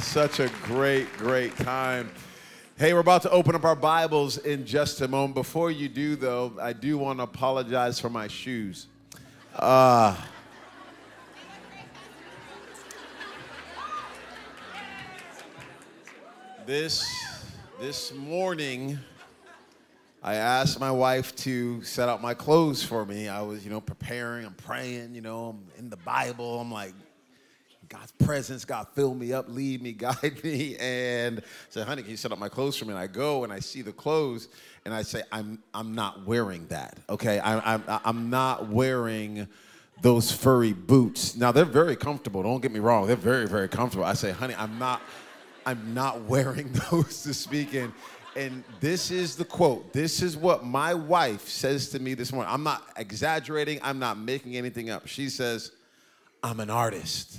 Such a great, great time. Hey, we're about to open up our Bibles in just a moment. Before you do, though, I do want to apologize for my shoes. Uh, this this morning, I asked my wife to set out my clothes for me. I was, you know, preparing, I'm praying, you know, I'm in the Bible. I'm like, God's presence, God, fill me up, lead me, guide me. And I said, honey, can you set up my clothes for me? And I go and I see the clothes and I say, I'm, I'm not wearing that, okay? I, I'm, I'm not wearing those furry boots. Now, they're very comfortable, don't get me wrong. They're very, very comfortable. I say, honey, I'm not, I'm not wearing those to speak in. And this is the quote. This is what my wife says to me this morning. I'm not exaggerating. I'm not making anything up. She says, I'm an artist.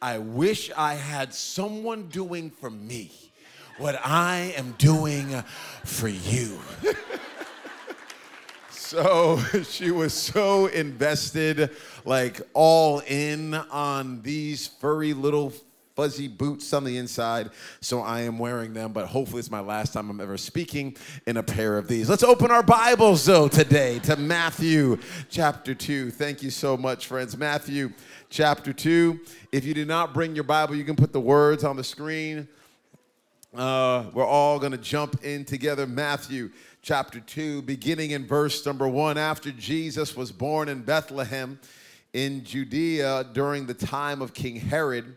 I wish I had someone doing for me what I am doing for you. so she was so invested, like all in on these furry little fuzzy boots on the inside. So I am wearing them, but hopefully it's my last time I'm ever speaking in a pair of these. Let's open our Bibles though today to Matthew chapter 2. Thank you so much, friends. Matthew chapter 2. If you did not bring your Bible, you can put the words on the screen. Uh, we're all going to jump in together. Matthew chapter 2, beginning in verse number 1. After Jesus was born in Bethlehem in Judea during the time of King Herod,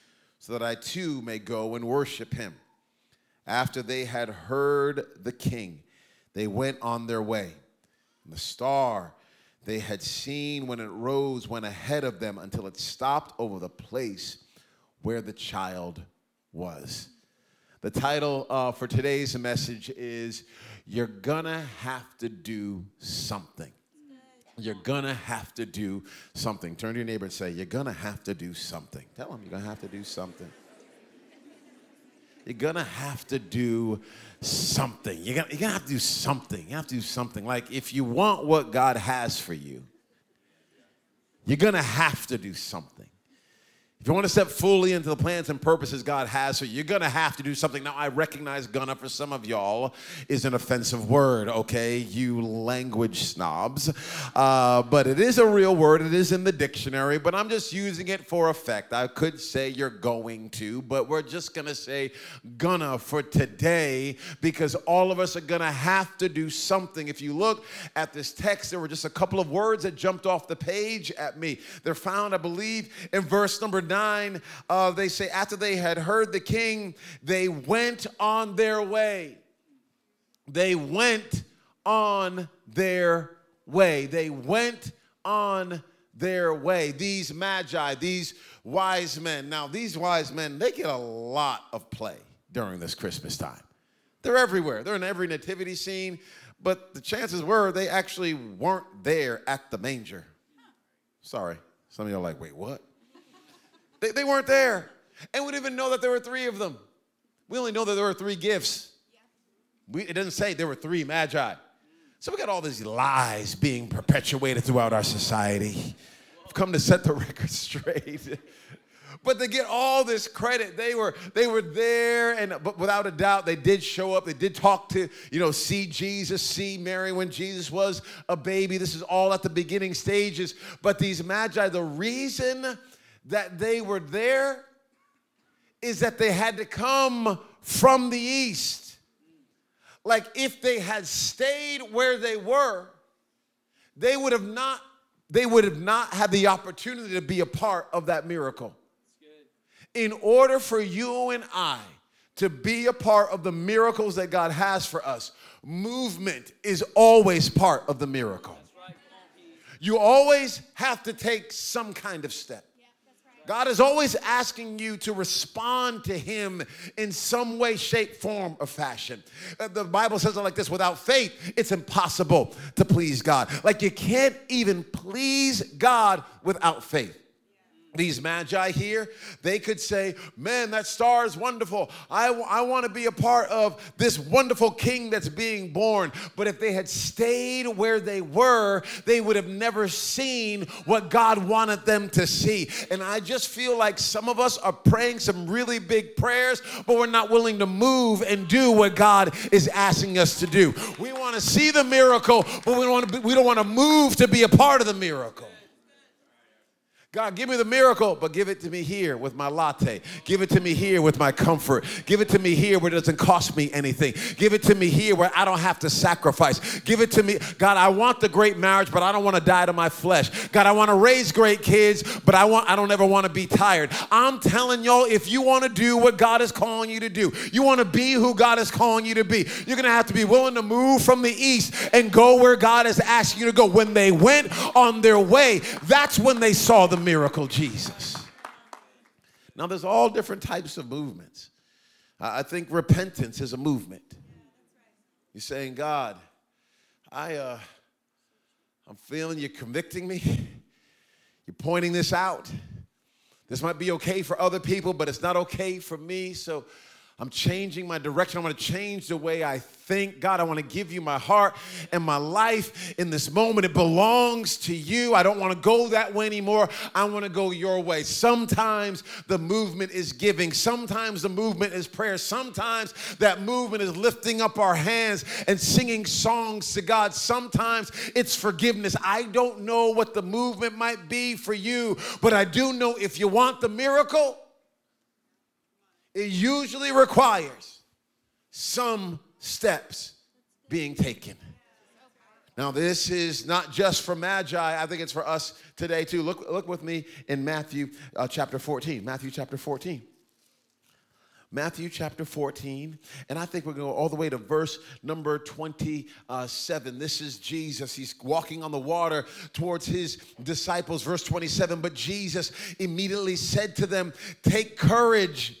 so that I too may go and worship him. After they had heard the king, they went on their way. And the star they had seen when it rose went ahead of them until it stopped over the place where the child was. The title uh, for today's message is You're Gonna Have to Do Something. You're gonna have to do something. Turn to your neighbor and say, You're gonna have to do something. Tell them you're gonna have to do something. You're gonna have to do something. You're gonna, you're gonna have to do something. You have to do something. Like if you want what God has for you, you're gonna have to do something. If you want to step fully into the plans and purposes God has for you, you're going to have to do something. Now, I recognize gonna for some of y'all is an offensive word, okay? You language snobs. Uh, but it is a real word. It is in the dictionary, but I'm just using it for effect. I could say you're going to, but we're just going to say gonna for today because all of us are going to have to do something. If you look at this text, there were just a couple of words that jumped off the page at me. They're found, I believe, in verse number 9, uh, they say, after they had heard the king, they went on their way. They went on their way. They went on their way. These magi, these wise men. Now, these wise men, they get a lot of play during this Christmas time. They're everywhere, they're in every nativity scene, but the chances were they actually weren't there at the manger. Sorry. Some of you are like, wait, what? They, they weren't there. And we didn't even know that there were three of them. We only know that there were three gifts. We, it doesn't say there were three magi. So we got all these lies being perpetuated throughout our society. I've come to set the record straight. but to get all this credit they were they were there and but without a doubt they did show up they did talk to you know see jesus see mary when jesus was a baby this is all at the beginning stages but these magi the reason that they were there is that they had to come from the east like if they had stayed where they were they would have not they would have not had the opportunity to be a part of that miracle in order for you and I to be a part of the miracles that God has for us, movement is always part of the miracle. You always have to take some kind of step. God is always asking you to respond to Him in some way, shape, form, or fashion. Uh, the Bible says it like this without faith, it's impossible to please God. Like you can't even please God without faith these magi here, they could say, Man, that star is wonderful. I, I want to be a part of this wonderful king that's being born. But if they had stayed where they were, they would have never seen what God wanted them to see. And I just feel like some of us are praying some really big prayers, but we're not willing to move and do what God is asking us to do. We want to see the miracle, but we we don't want to move to be a part of the miracle. God, give me the miracle, but give it to me here with my latte. Give it to me here with my comfort. Give it to me here where it doesn't cost me anything. Give it to me here where I don't have to sacrifice. Give it to me. God, I want the great marriage, but I don't want to die to my flesh. God, I want to raise great kids, but I want I don't ever want to be tired. I'm telling y'all, if you want to do what God is calling you to do, you want to be who God is calling you to be, you're to have to be willing to move from the east and go where God is asking you to go. When they went on their way, that's when they saw the miracle Jesus. Now, there's all different types of movements. I think repentance is a movement. You're saying, God, I, uh, I'm feeling you're convicting me. You're pointing this out. This might be okay for other people, but it's not okay for me. So I'm changing my direction. I'm going to change the way I think. God, I want to give you my heart and my life in this moment. It belongs to you. I don't want to go that way anymore. I want to go your way. Sometimes the movement is giving, sometimes the movement is prayer, sometimes that movement is lifting up our hands and singing songs to God. Sometimes it's forgiveness. I don't know what the movement might be for you, but I do know if you want the miracle, it usually requires some steps being taken. Now, this is not just for Magi, I think it's for us today too. Look, look with me in Matthew uh, chapter 14. Matthew chapter 14. Matthew chapter 14, and I think we're going to go all the way to verse number 27. This is Jesus. He's walking on the water towards his disciples. Verse 27 But Jesus immediately said to them, Take courage.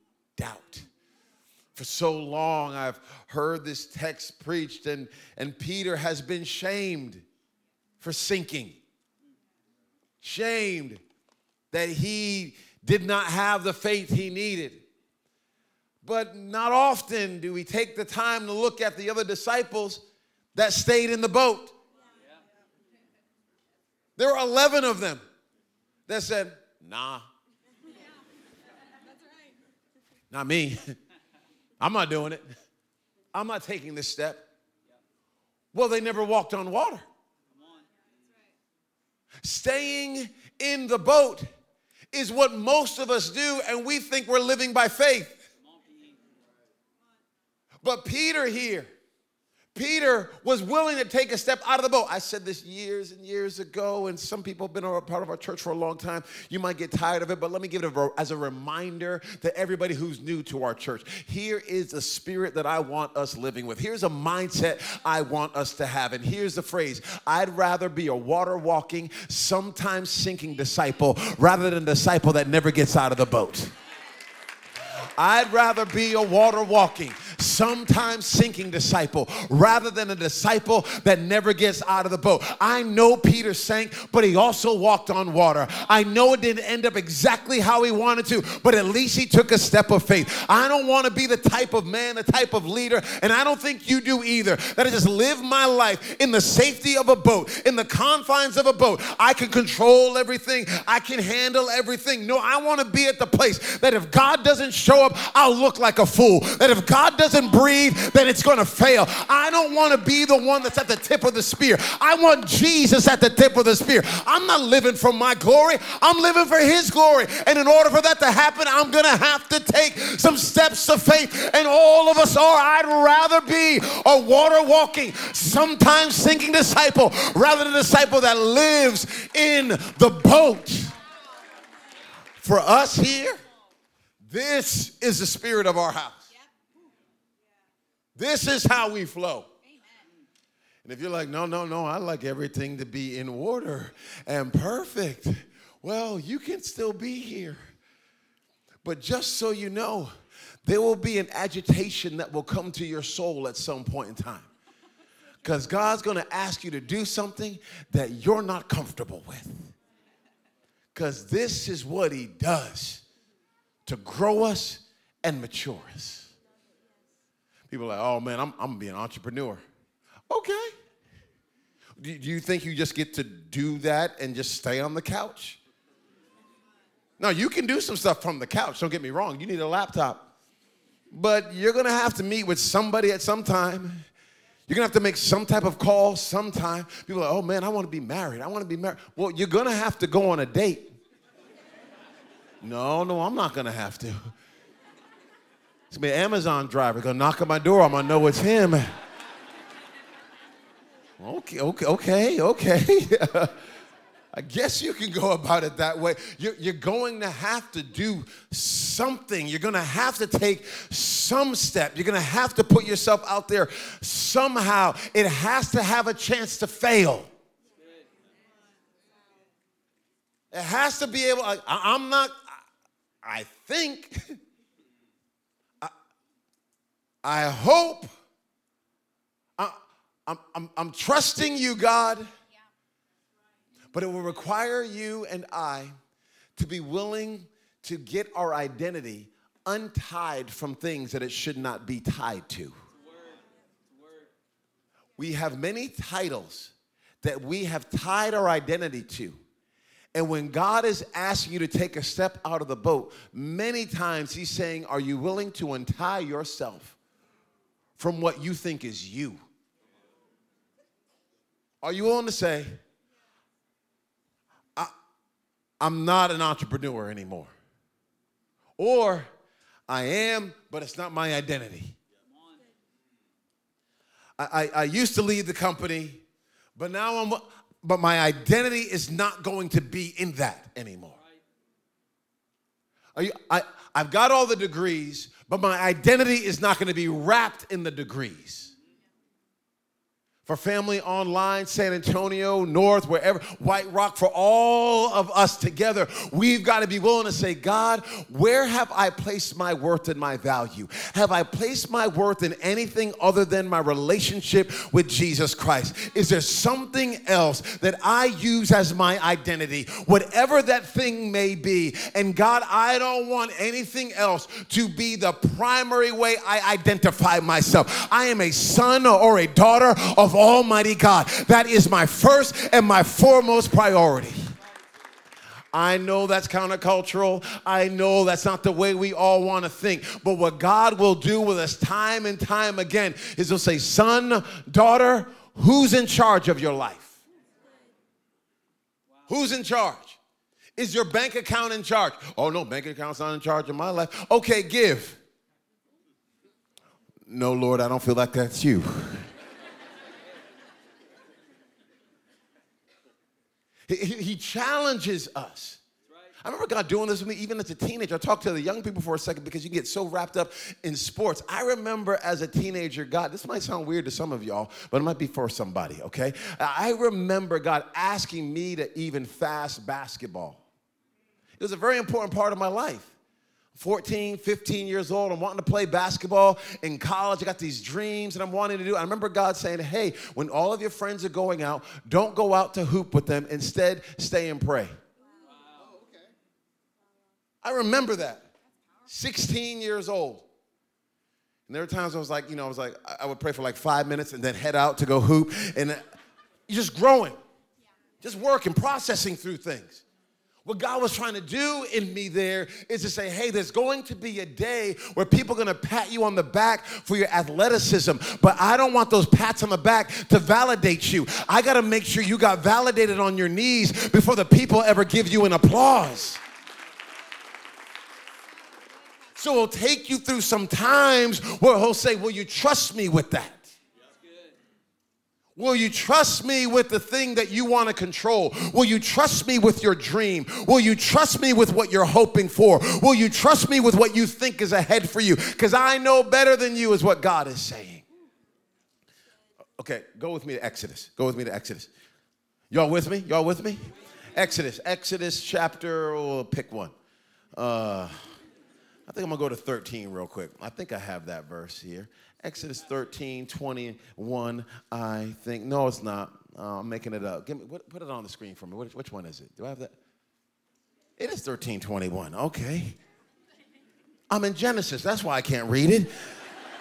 doubt. For so long, I've heard this text preached, and, and Peter has been shamed for sinking. Shamed that he did not have the faith he needed. But not often do we take the time to look at the other disciples that stayed in the boat. There were 11 of them that said, Nah, not me. I'm not doing it. I'm not taking this step. Well, they never walked on water. Staying in the boat is what most of us do, and we think we're living by faith. But Peter here, Peter was willing to take a step out of the boat. I said this years and years ago, and some people have been a part of our church for a long time. You might get tired of it, but let me give it a, as a reminder to everybody who's new to our church. Here is the spirit that I want us living with. Here's a mindset I want us to have. And here's the phrase I'd rather be a water walking, sometimes sinking disciple rather than a disciple that never gets out of the boat. I'd rather be a water walking, sometimes sinking disciple rather than a disciple that never gets out of the boat. I know Peter sank, but he also walked on water. I know it didn't end up exactly how he wanted to, but at least he took a step of faith. I don't want to be the type of man, the type of leader, and I don't think you do either, that I just live my life in the safety of a boat, in the confines of a boat. I can control everything, I can handle everything. No, I want to be at the place that if God doesn't show up, I'll look like a fool. That if God doesn't doesn't breathe, then it's going to fail. I don't want to be the one that's at the tip of the spear. I want Jesus at the tip of the spear. I'm not living for my glory, I'm living for His glory. And in order for that to happen, I'm going to have to take some steps of faith. And all of us are. I'd rather be a water walking, sometimes sinking disciple rather than a disciple that lives in the boat. For us here, this is the spirit of our house. This is how we flow. And if you're like, no, no, no, I like everything to be in order and perfect, well, you can still be here. But just so you know, there will be an agitation that will come to your soul at some point in time. Because God's going to ask you to do something that you're not comfortable with. Because this is what He does to grow us and mature us. People are like, oh man, I'm, I'm gonna be an entrepreneur. Okay. Do, do you think you just get to do that and just stay on the couch? No, you can do some stuff from the couch. Don't get me wrong. You need a laptop. But you're gonna have to meet with somebody at some time. You're gonna have to make some type of call sometime. People are like, oh man, I wanna be married. I wanna be married. Well, you're gonna have to go on a date. no, no, I'm not gonna have to. It's gonna be an Amazon driver gonna knock on my door. I'm gonna know it's him. Okay, okay, okay, okay. I guess you can go about it that way. You're, you're, going to have to do something. You're going to have to take some step. You're going to have to put yourself out there somehow. It has to have a chance to fail. It has to be able, I, I'm not, I think. I hope, I, am I'm, I'm trusting you, God, but it will require you and I to be willing to get our identity untied from things that it should not be tied to. We have many titles that we have tied our identity to. And when God is asking you to take a step out of the boat, many times He's saying, Are you willing to untie yourself from what you think is you. Are you willing to say, I, am not an entrepreneur anymore? Or I am, but it's not my identity. I, I, I used to lead the company, but now I'm, but my identity is not going to be in that anymore. You, I, I've got all the degrees, but my identity is not going to be wrapped in the degrees for family online, San Antonio, North, wherever, White Rock, for all of us together, we've got to be willing to say, God, where have I placed my worth and my value? Have I placed my worth in anything other than my relationship with Jesus Christ? Is there something else that I use as my identity, whatever that thing may be? And God, I don't want anything else to be the primary way I identify myself. I am a son or a daughter of Almighty God. That is my first and my foremost priority. I know that's countercultural. I know that's not the way we all want to think. But what God will do with us time and time again is He'll say, Son, daughter, who's in charge of your life? Who's in charge? Is your bank account in charge? Oh, no, bank account's not in charge of my life. Okay, give. No, Lord, I don't feel like that's you. He, he challenges us. I remember God doing this with me even as a teenager. I talked to the young people for a second because you get so wrapped up in sports. I remember as a teenager, God, this might sound weird to some of y'all, but it might be for somebody, okay? I remember God asking me to even fast basketball. It was a very important part of my life. 14, 15 years old. I'm wanting to play basketball in college. I got these dreams and I'm wanting to do. I remember God saying, Hey, when all of your friends are going out, don't go out to hoop with them. Instead, stay and pray. Wow. Okay. I remember that. 16 years old. And there were times I was like, you know, I was like, I would pray for like five minutes and then head out to go hoop. And uh, you're just growing, just working, processing through things. What God was trying to do in me there is to say, hey, there's going to be a day where people are going to pat you on the back for your athleticism, but I don't want those pats on the back to validate you. I got to make sure you got validated on your knees before the people ever give you an applause. So he'll take you through some times where he'll say, Will you trust me with that? Will you trust me with the thing that you want to control? Will you trust me with your dream? Will you trust me with what you're hoping for? Will you trust me with what you think is ahead for you? Because I know better than you, is what God is saying. Okay, go with me to Exodus. Go with me to Exodus. Y'all with me? Y'all with me? Exodus. Exodus chapter, we'll pick one. Uh, I think I'm gonna go to 13 real quick. I think I have that verse here. Exodus 13, 21, I think. No, it's not. Uh, I'm making it up. Give me, put it on the screen for me. Which, which one is it? Do I have that? It is 13, 21. Okay. I'm in Genesis. That's why I can't read it.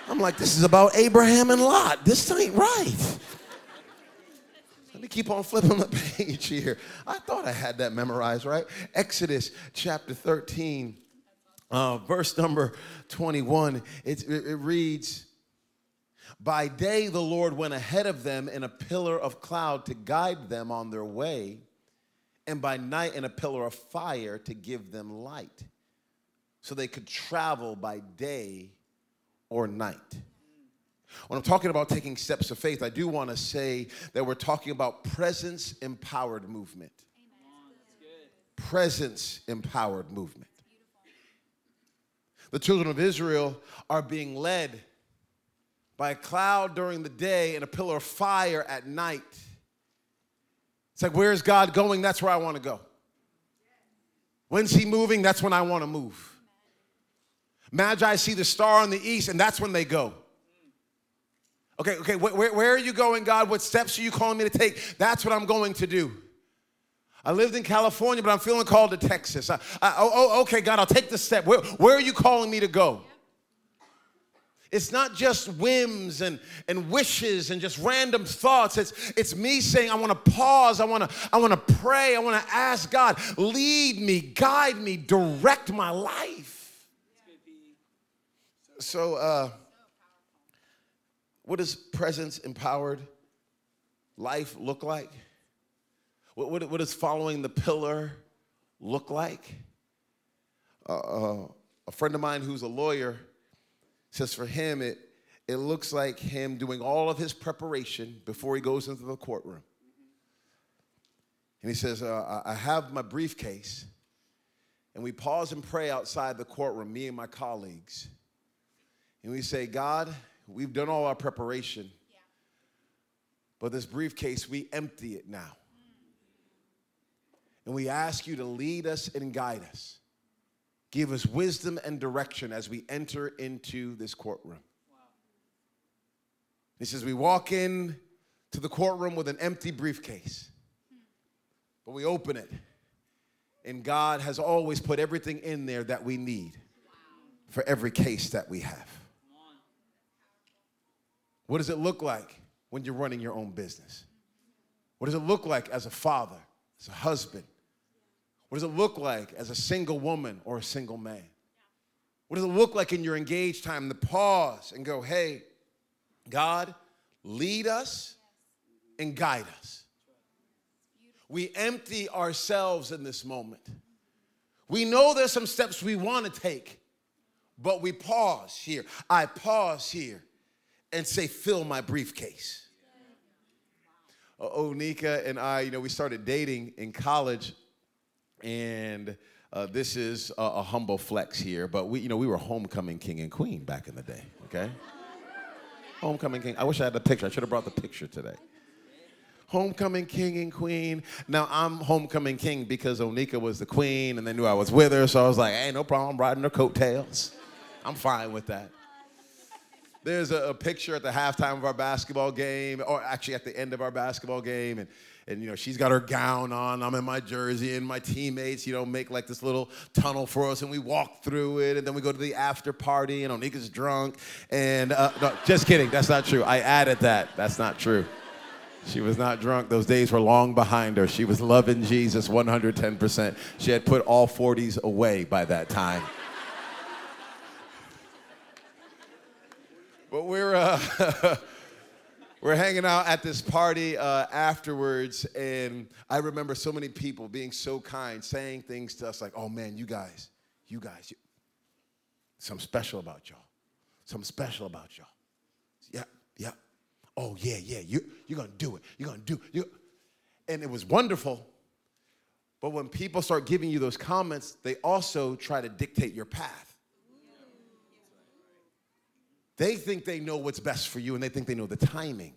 I'm like, this is about Abraham and Lot. This ain't right. Let me keep on flipping the page here. I thought I had that memorized, right? Exodus chapter 13, uh, verse number 21, it, it reads, By day the Lord went ahead of them in a pillar of cloud to guide them on their way, and by night in a pillar of fire to give them light, so they could travel by day or night. When I'm talking about taking steps of faith, I do want to say that we're talking about presence empowered movement. Presence empowered movement. The children of Israel are being led by a cloud during the day and a pillar of fire at night. It's like, where's God going? That's where I want to go. When's He moving? That's when I want to move. Magi see the star in the east, and that's when they go. Okay, okay, where, where are you going, God? What steps are you calling me to take? That's what I'm going to do. I lived in California, but I'm feeling called to Texas. I, I, oh, oh, okay, God, I'll take the step. Where, where are you calling me to go? It's not just whims and, and wishes and just random thoughts. It's, it's me saying, I want to pause. I want to I want to pray. I want to ask God, lead me, guide me, direct my life. So, uh, what does presence empowered life look like? What, what, what does following the pillar look like? Uh, uh, a friend of mine who's a lawyer says for him, it, it looks like him doing all of his preparation before he goes into the courtroom. And he says, uh, I have my briefcase, and we pause and pray outside the courtroom, me and my colleagues. And we say, God, we've done all our preparation, but this briefcase, we empty it now. And we ask you to lead us and guide us. Give us wisdom and direction as we enter into this courtroom. Wow. He says, We walk in to the courtroom with an empty briefcase, but we open it, and God has always put everything in there that we need for every case that we have. What does it look like when you're running your own business? What does it look like as a father, as a husband? What does it look like as a single woman or a single man? What does it look like in your engaged time to pause and go, hey, God, lead us and guide us? We empty ourselves in this moment. We know there's some steps we want to take, but we pause here. I pause here and say, fill my briefcase. Uh, oh, Onika and I, you know, we started dating in college, and uh, this is a, a, humble flex here, but we, you know, we were homecoming king and queen back in the day. Okay, homecoming king. I wish I had the picture. I should have brought the picture today. Homecoming king and queen. Now I'm homecoming king because Onika was the queen, and they knew I was with her, so I was like, "Hey, no problem. Riding her coattails. I'm fine with that." There's a, a, picture at the halftime of our basketball game, or actually at the end of our basketball game, and and you know she's got her gown on. I'm in my jersey, and my teammates, you know, make like this little tunnel for us, and we walk through it, and then we go to the after party, and Onika's drunk, and uh, no, just kidding, that's not true. I added that. That's not true. She was not drunk. Those days were long behind her. She was loving Jesus 110%. She had put all 40s away by that time. But we're uh, we're hanging out at this party uh, afterwards, and I remember so many people being so kind, saying things to us like, "Oh man, you guys, you guys, you, something special about y'all, something special about y'all." Yeah, yeah. Oh yeah, yeah. You you're gonna do it. You're gonna do you. And it was wonderful. But when people start giving you those comments, they also try to dictate your path. They think they know what's best for you and they think they know the timing.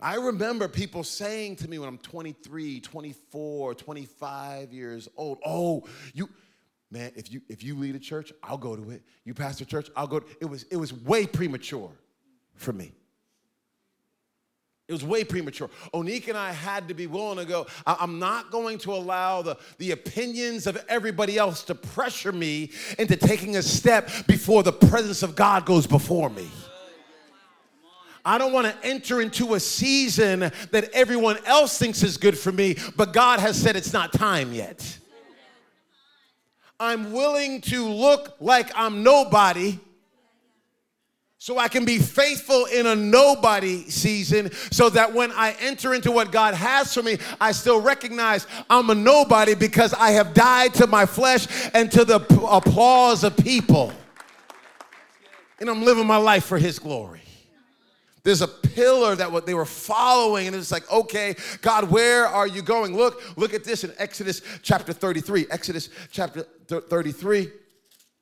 I remember people saying to me when I'm 23, 24, 25 years old, "Oh, you man, if you if you lead a church, I'll go to it. You pastor church, I'll go." To, it was it was way premature for me. It was way premature. Onika and I had to be willing to go, I'm not going to allow the, the opinions of everybody else to pressure me into taking a step before the presence of God goes before me. I don't want to enter into a season that everyone else thinks is good for me, but God has said it's not time yet. I'm willing to look like I'm nobody so I can be faithful in a nobody season so that when I enter into what God has for me, I still recognize I'm a nobody because I have died to my flesh and to the applause of people. And I'm living my life for His glory. There's a pillar that what they were following, and it's like, okay, God, where are you going? Look, look at this in Exodus chapter 33. Exodus chapter 33.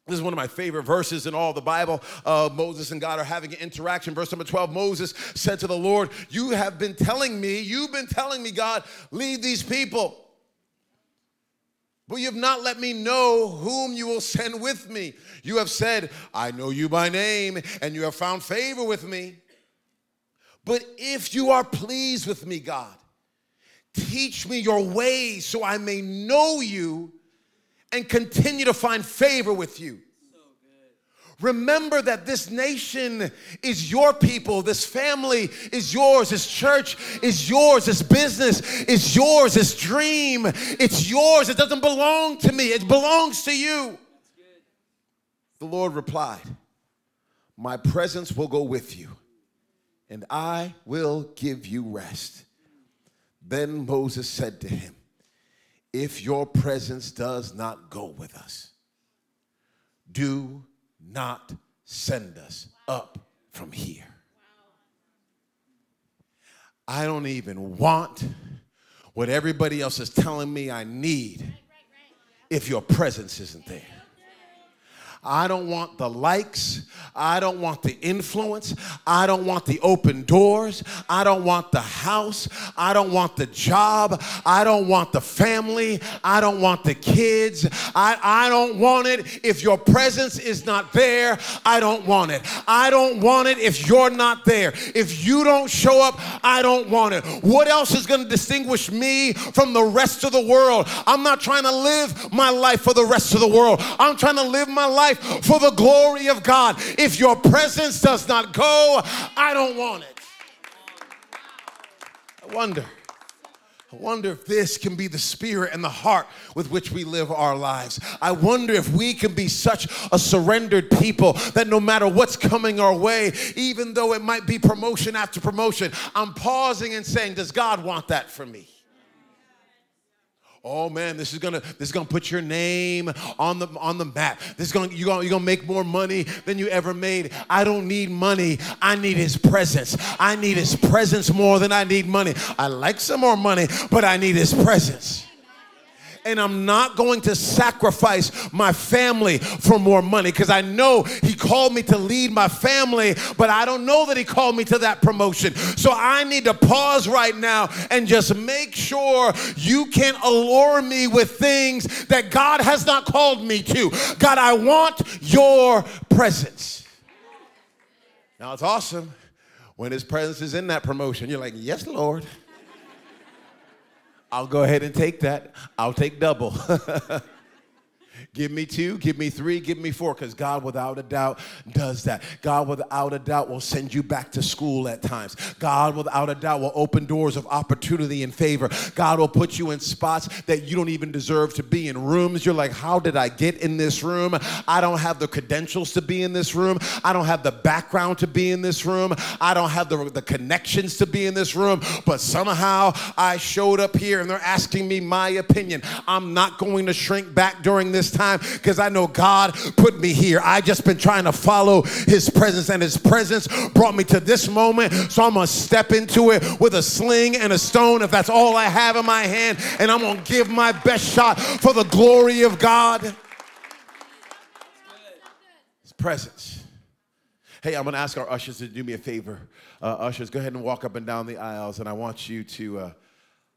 This is one of my favorite verses in all the Bible. Uh, Moses and God are having an interaction. Verse number 12 Moses said to the Lord, You have been telling me, you've been telling me, God, leave these people. But you have not let me know whom you will send with me. You have said, I know you by name, and you have found favor with me. But if you are pleased with me, God, teach me your ways so I may know you and continue to find favor with you. Remember that this nation is your people. This family is yours. This church is yours. This business is yours. This dream, it's yours. It doesn't belong to me, it belongs to you. The Lord replied, My presence will go with you, and I will give you rest. Then Moses said to him, if your presence does not go with us, do not send us up from here. I don't even want what everybody else is telling me I need if your presence isn't there. I don't want the likes. I don't want the influence. I don't want the open doors. I don't want the house. I don't want the job. I don't want the family. I don't want the kids. I, I don't want it if your presence is not there. I don't want it. I don't want it if you're not there. If you don't show up, I don't want it. What else is going to distinguish me from the rest of the world? I'm not trying to live my life for the rest of the world. I'm trying to live my life life for the glory of God. If your presence does not go, I don't want it. I wonder. I wonder if this can be the spirit and the heart with which we live our lives. I wonder if we can be such a surrendered people that no matter what's coming our way, even though it might be promotion after promotion, I'm pausing and saying, Does God want that for me? Oh man, this is gonna this is gonna put your name on the on the map. This is gonna you're gonna you're gonna make more money than you ever made. I don't need money. I need his presence. I need his presence more than I need money. I like some more money, but I need his presence and I'm not going to sacrifice my family for more money because I know He called me to lead my family, but I don't know that He called me to that promotion. So I need to pause right now and just make sure you can allure me with things that God has not called me to. God, I want your presence. Now it's awesome when His presence is in that promotion. You're like, Yes, Lord. I'll go ahead and take that. I'll take double. Give me two, give me three, give me four, because God, without a doubt, does that. God, without a doubt, will send you back to school at times. God, without a doubt, will open doors of opportunity and favor. God will put you in spots that you don't even deserve to be in. Rooms you're like, how did I get in this room? I don't have the credentials to be in this room. I don't have the background to be in this room. I don't have the, the connections to be in this room. But somehow I showed up here and they're asking me my opinion. I'm not going to shrink back during this time time because I know God put me here. I just been trying to follow his presence and his presence brought me to this moment. So I'm to step into it with a sling and a stone if that's all I have in my hand and I'm to give my best shot for the glory of God. His presence. Hey, I'm going to ask our ushers to do me a favor. Uh, ushers, go ahead and walk up and down the aisles, and I want you to uh,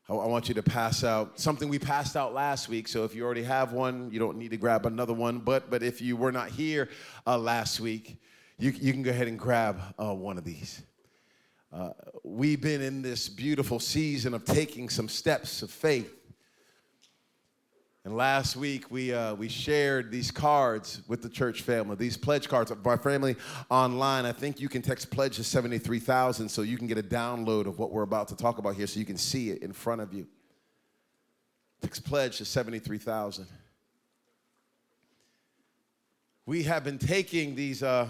I want you to pass out something we passed out last week. So if you already have one, you don't need to grab another one. But but if you were not here uh, last week, you, you can go ahead and grab uh, one of these. Uh, we've been in this beautiful season of taking some steps of faith and last week, we, uh, we shared these cards with the church family, these pledge cards. My family online, I think you can text pledge to 73,000 so you can get a download of what we're about to talk about here so you can see it in front of you. Text pledge to 73,000. We have been taking these, uh,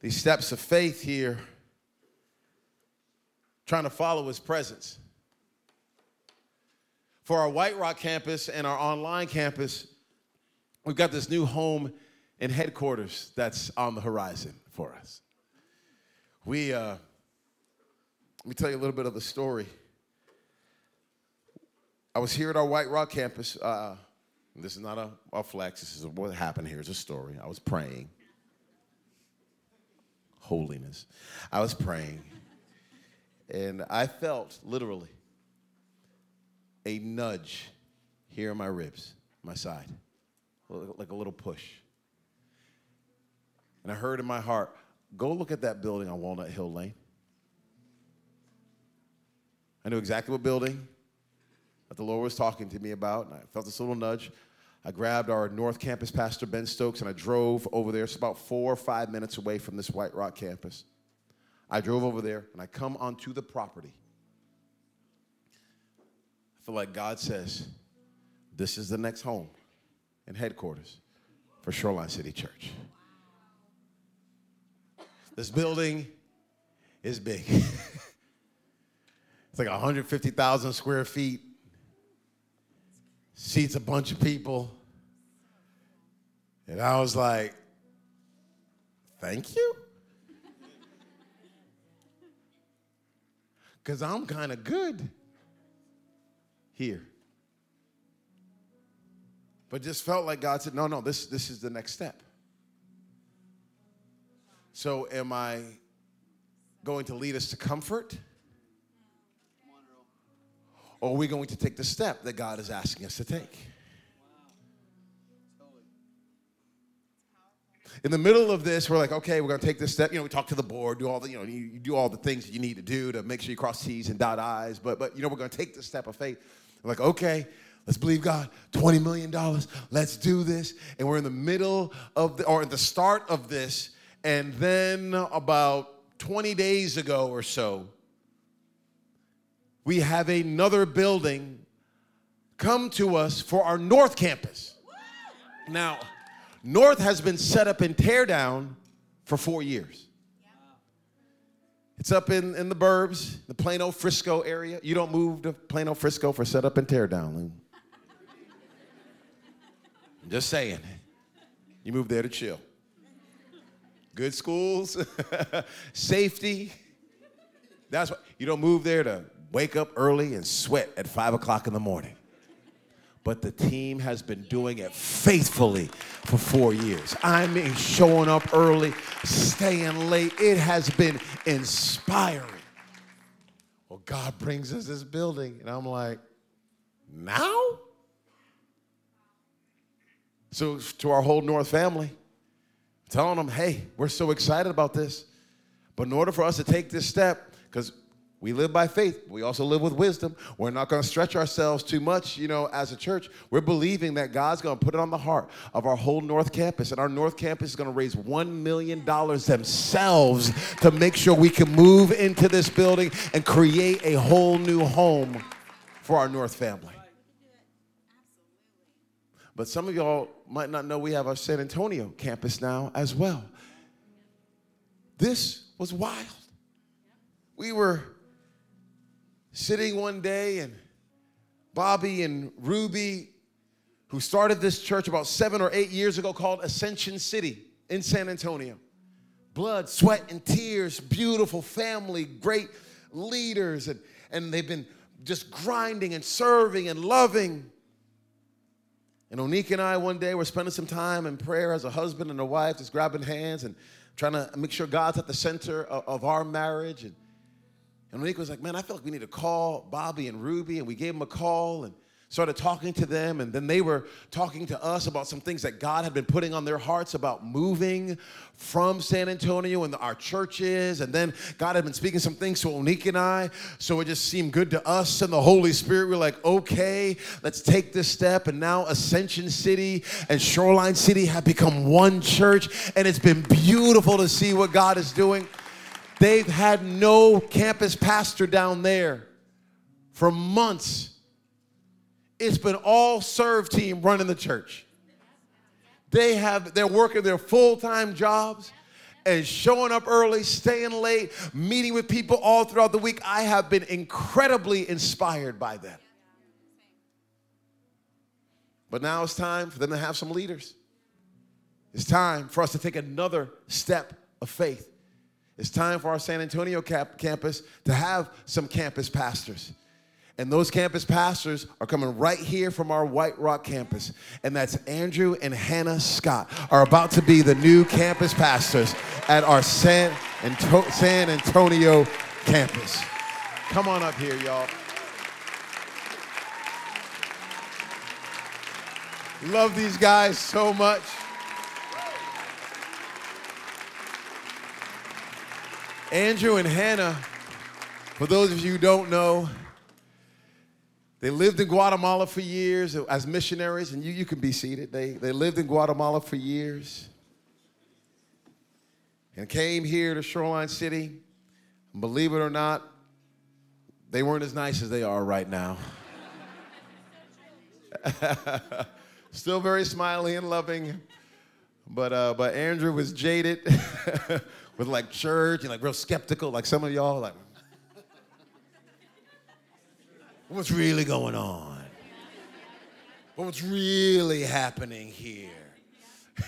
these steps of faith here, trying to follow his presence for our White Rock campus and our online campus, we've got this new home and headquarters that's on the horizon for us. We, uh, let me tell you a little bit of the story. I was here at our White Rock campus. Uh, this is not a, a flex. This is what happened here. It's a story. I was praying. Holiness. I was praying. And I felt literally a nudge here in my ribs, my side, like a little push. And I heard in my heart, go look at that building on Walnut Hill Lane. I knew exactly what building that the Lord was talking to me about, and I felt this little nudge. I grabbed our North Campus pastor, Ben Stokes, and I drove over there. It's about four or five minutes away from this White Rock campus. I drove over there, and I come onto the property feel like God says, this is the next home and headquarters for Shoreline City Church. This building is big. it's like 150,000 square feet, seats a bunch of people. And I was like, thank you? Because I'm kind of good here. But just felt like God said, no, no, this, this is the next step. So, am I going to lead us to comfort? Or are we going to take the step that God is asking us to take? in the middle of this, we're like, okay, we're going to take this step. You know, we talk to the board, do all the, you know, you, you, do all the things that you need to do to make sure you cross T's and dot I's. But, but you know, we're going to take the step of faith. Like, okay, let's believe God. $20 million, let's do this. And we're in the middle of, the, or at the start of this. And then about 20 days ago or so, we have another building come to us for our North Campus. Now, North has been set up in teardown for four years. It's up in, in the burbs, the Plano Frisco area. You don't move to Plano Frisco for setup and teardown. I'm just saying. You move there to chill. Good schools, safety. That's what you don't move there to wake up early and sweat at five o'clock in the morning. But the team has been doing it faithfully for four years. I mean, showing up early, staying late. It has been inspiring. Well, God brings us this building, and I'm like, now? So, to our whole North family, telling them, hey, we're so excited about this. But in order for us to take this step, because we live by faith. We also live with wisdom. We're not going to stretch ourselves too much, you know, as a church. We're believing that God's going to put it on the heart of our whole North Campus. And our North Campus is going to raise $1 million themselves to make sure we can move into this building and create a whole new home for our North family. But some of y'all might not know we have our San Antonio campus now as well. This was wild. We were sitting one day and Bobby and Ruby, who started this church about seven or eight years ago called Ascension City in San Antonio. Blood, sweat, and tears, beautiful family, great leaders, and, and they've been just grinding and serving and loving. And Onika and I one day were spending some time in prayer as a husband and a wife, just grabbing hands and trying to make sure God's at the center of, of our marriage. And and Monique was like, man, I feel like we need to call Bobby and Ruby. And we gave them a call and started talking to them. And then they were talking to us about some things that God had been putting on their hearts about moving from San Antonio and our churches. And then God had been speaking some things to Monique and I. So it just seemed good to us and the Holy Spirit. We we're like, okay, let's take this step. And now Ascension City and Shoreline City have become one church. And it's been beautiful to see what God is doing. They've had no campus pastor down there for months. It's been all serve team running the church. They have they're working their full-time jobs and showing up early, staying late, meeting with people all throughout the week. I have been incredibly inspired by them. But now it's time for them to have some leaders. It's time for us to take another step of faith. It's time for our San Antonio cap- campus to have some campus pastors. And those campus pastors are coming right here from our White Rock campus. And that's Andrew and Hannah Scott are about to be the new campus pastors at our San, Anto- San Antonio campus. Come on up here, y'all. Love these guys so much. Andrew and Hannah, for those of you who don't know, they lived in Guatemala for years as missionaries, and you, you can be seated. They, they lived in Guatemala for years and came here to Shoreline City. And believe it or not, they weren't as nice as they are right now. Still very smiley and loving, but, uh, but Andrew was jaded with like church and like real skeptical, like some of y'all, like, what's really going on? What's really happening here?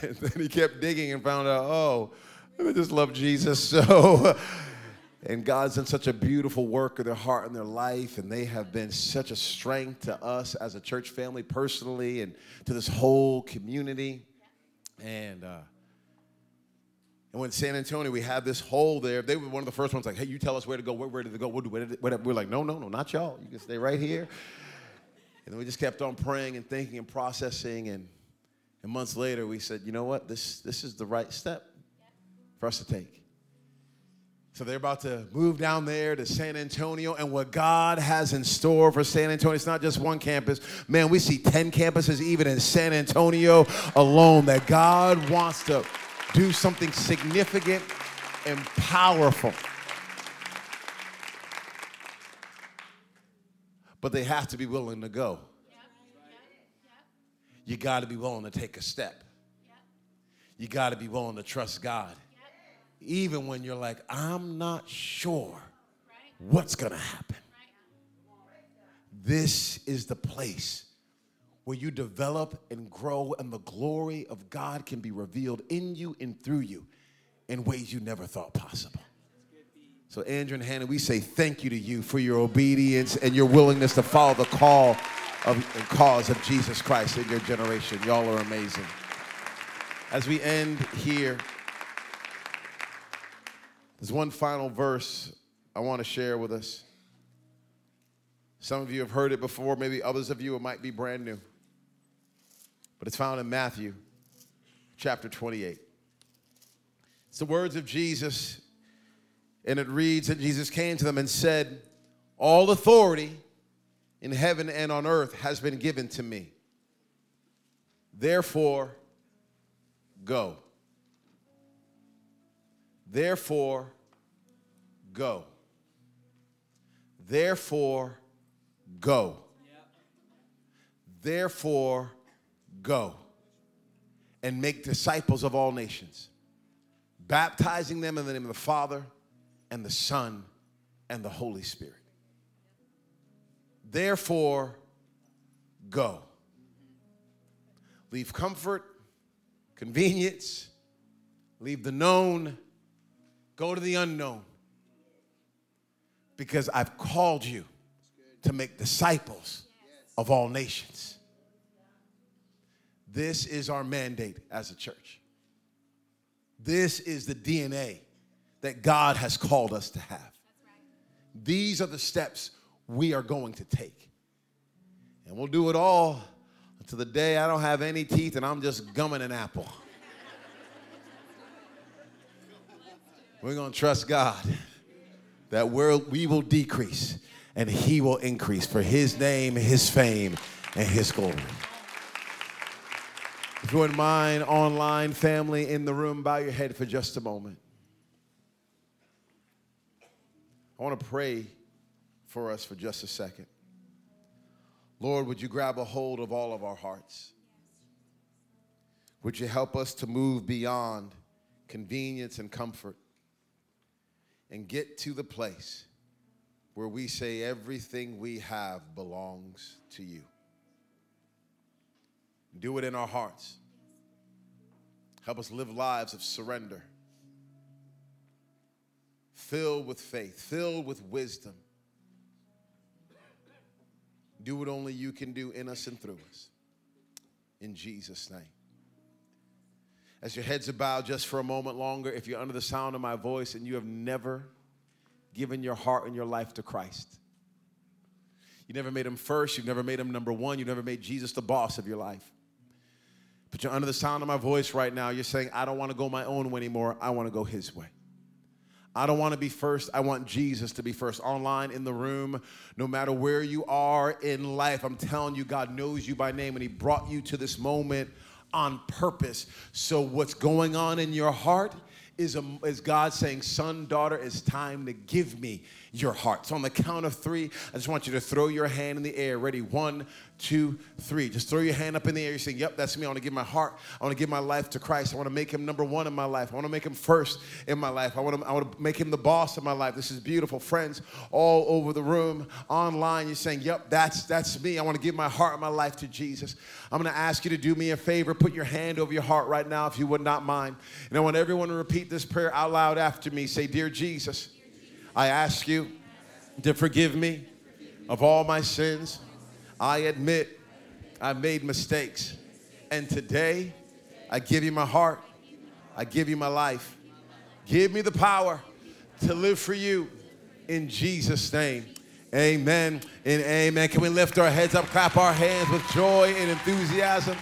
And then he kept digging and found out, oh, I just love Jesus so. And God's done such a beautiful work of their heart and their life, and they have been such a strength to us as a church family personally and to this whole community. And uh, and when San Antonio, we had this hole there. They were one of the first ones like, hey, you tell us where to go. Where, where it go? Where, where where, we're like, no, no, no, not y'all. You can stay right here. And then we just kept on praying and thinking and processing. And, and months later, we said, you know what? This, this is the right step for us to take. So they're about to move down there to San Antonio, and what God has in store for San Antonio, it's not just one campus. Man, we see 10 campuses even in San Antonio alone that God wants to do something significant and powerful. But they have to be willing to go. You got to be willing to take a step. You got to be willing to trust God. Even when you're like, I'm not sure what's going to happen. This is the place where you develop and grow, and the glory of God can be revealed in you and through you in ways you never thought possible. So, Andrew and Hannah, we say thank you to you for your obedience and your willingness to follow the call of and cause of Jesus Christ in your generation. Y'all are amazing. As we end here, there's one final verse I want to share with us. Some of you have heard it before, maybe others of you it might be brand new. But it's found in Matthew chapter 28. It's the words of Jesus, and it reads that Jesus came to them and said, All authority in heaven and on earth has been given to me. Therefore, go. Therefore, go. Therefore, go. Therefore, go and make disciples of all nations, baptizing them in the name of the Father and the Son and the Holy Spirit. Therefore, go. Leave comfort, convenience, leave the known, go to the unknown. Because I've called you to make disciples of all nations. This is our mandate as a church. This is the DNA that God has called us to have. These are the steps we are going to take. And we'll do it all until the day I don't have any teeth and I'm just gumming an apple. We're going to trust God that we we will decrease and He will increase for His name, His fame, and His glory. If mine, online family in the room, bow your head for just a moment. I want to pray for us for just a second. Lord, would you grab a hold of all of our hearts? Would you help us to move beyond convenience and comfort and get to the place where we say everything we have belongs to you? Do it in our hearts. Help us live lives of surrender, filled with faith, filled with wisdom. Do what only you can do in us and through us. In Jesus' name. As your heads are bowed just for a moment longer, if you're under the sound of my voice and you have never given your heart and your life to Christ, you never made him first, you've never made him number one, you never made Jesus the boss of your life. But you're under the sound of my voice right now. You're saying, I don't want to go my own way anymore. I want to go his way. I don't want to be first. I want Jesus to be first. Online, in the room, no matter where you are in life, I'm telling you, God knows you by name and He brought you to this moment on purpose. So, what's going on in your heart is, a, is God saying, Son, daughter, it's time to give me your heart. So, on the count of three, I just want you to throw your hand in the air. Ready? One, two, three. Just throw your hand up in the air. You're saying, Yep, that's me. I want to give my heart. I want to give my life to Christ. I want to make him number one in my life. I want to make him first in my life. I want to, I want to make him the boss of my life. This is beautiful. Friends all over the room, online, you're saying, Yep, that's that's me. I want to give my heart and my life to Jesus. I'm going to ask you to do me a favor. Put your hand over your heart right now, if you would not mind. And I want everyone to repeat this prayer out loud after me. Say, Dear Jesus, I ask you to forgive me of all my sins. I admit I made mistakes. And today, I give you my heart. I give you my life. Give me the power to live for you in Jesus' name. Amen and amen. Can we lift our heads up, clap our hands with joy and enthusiasm?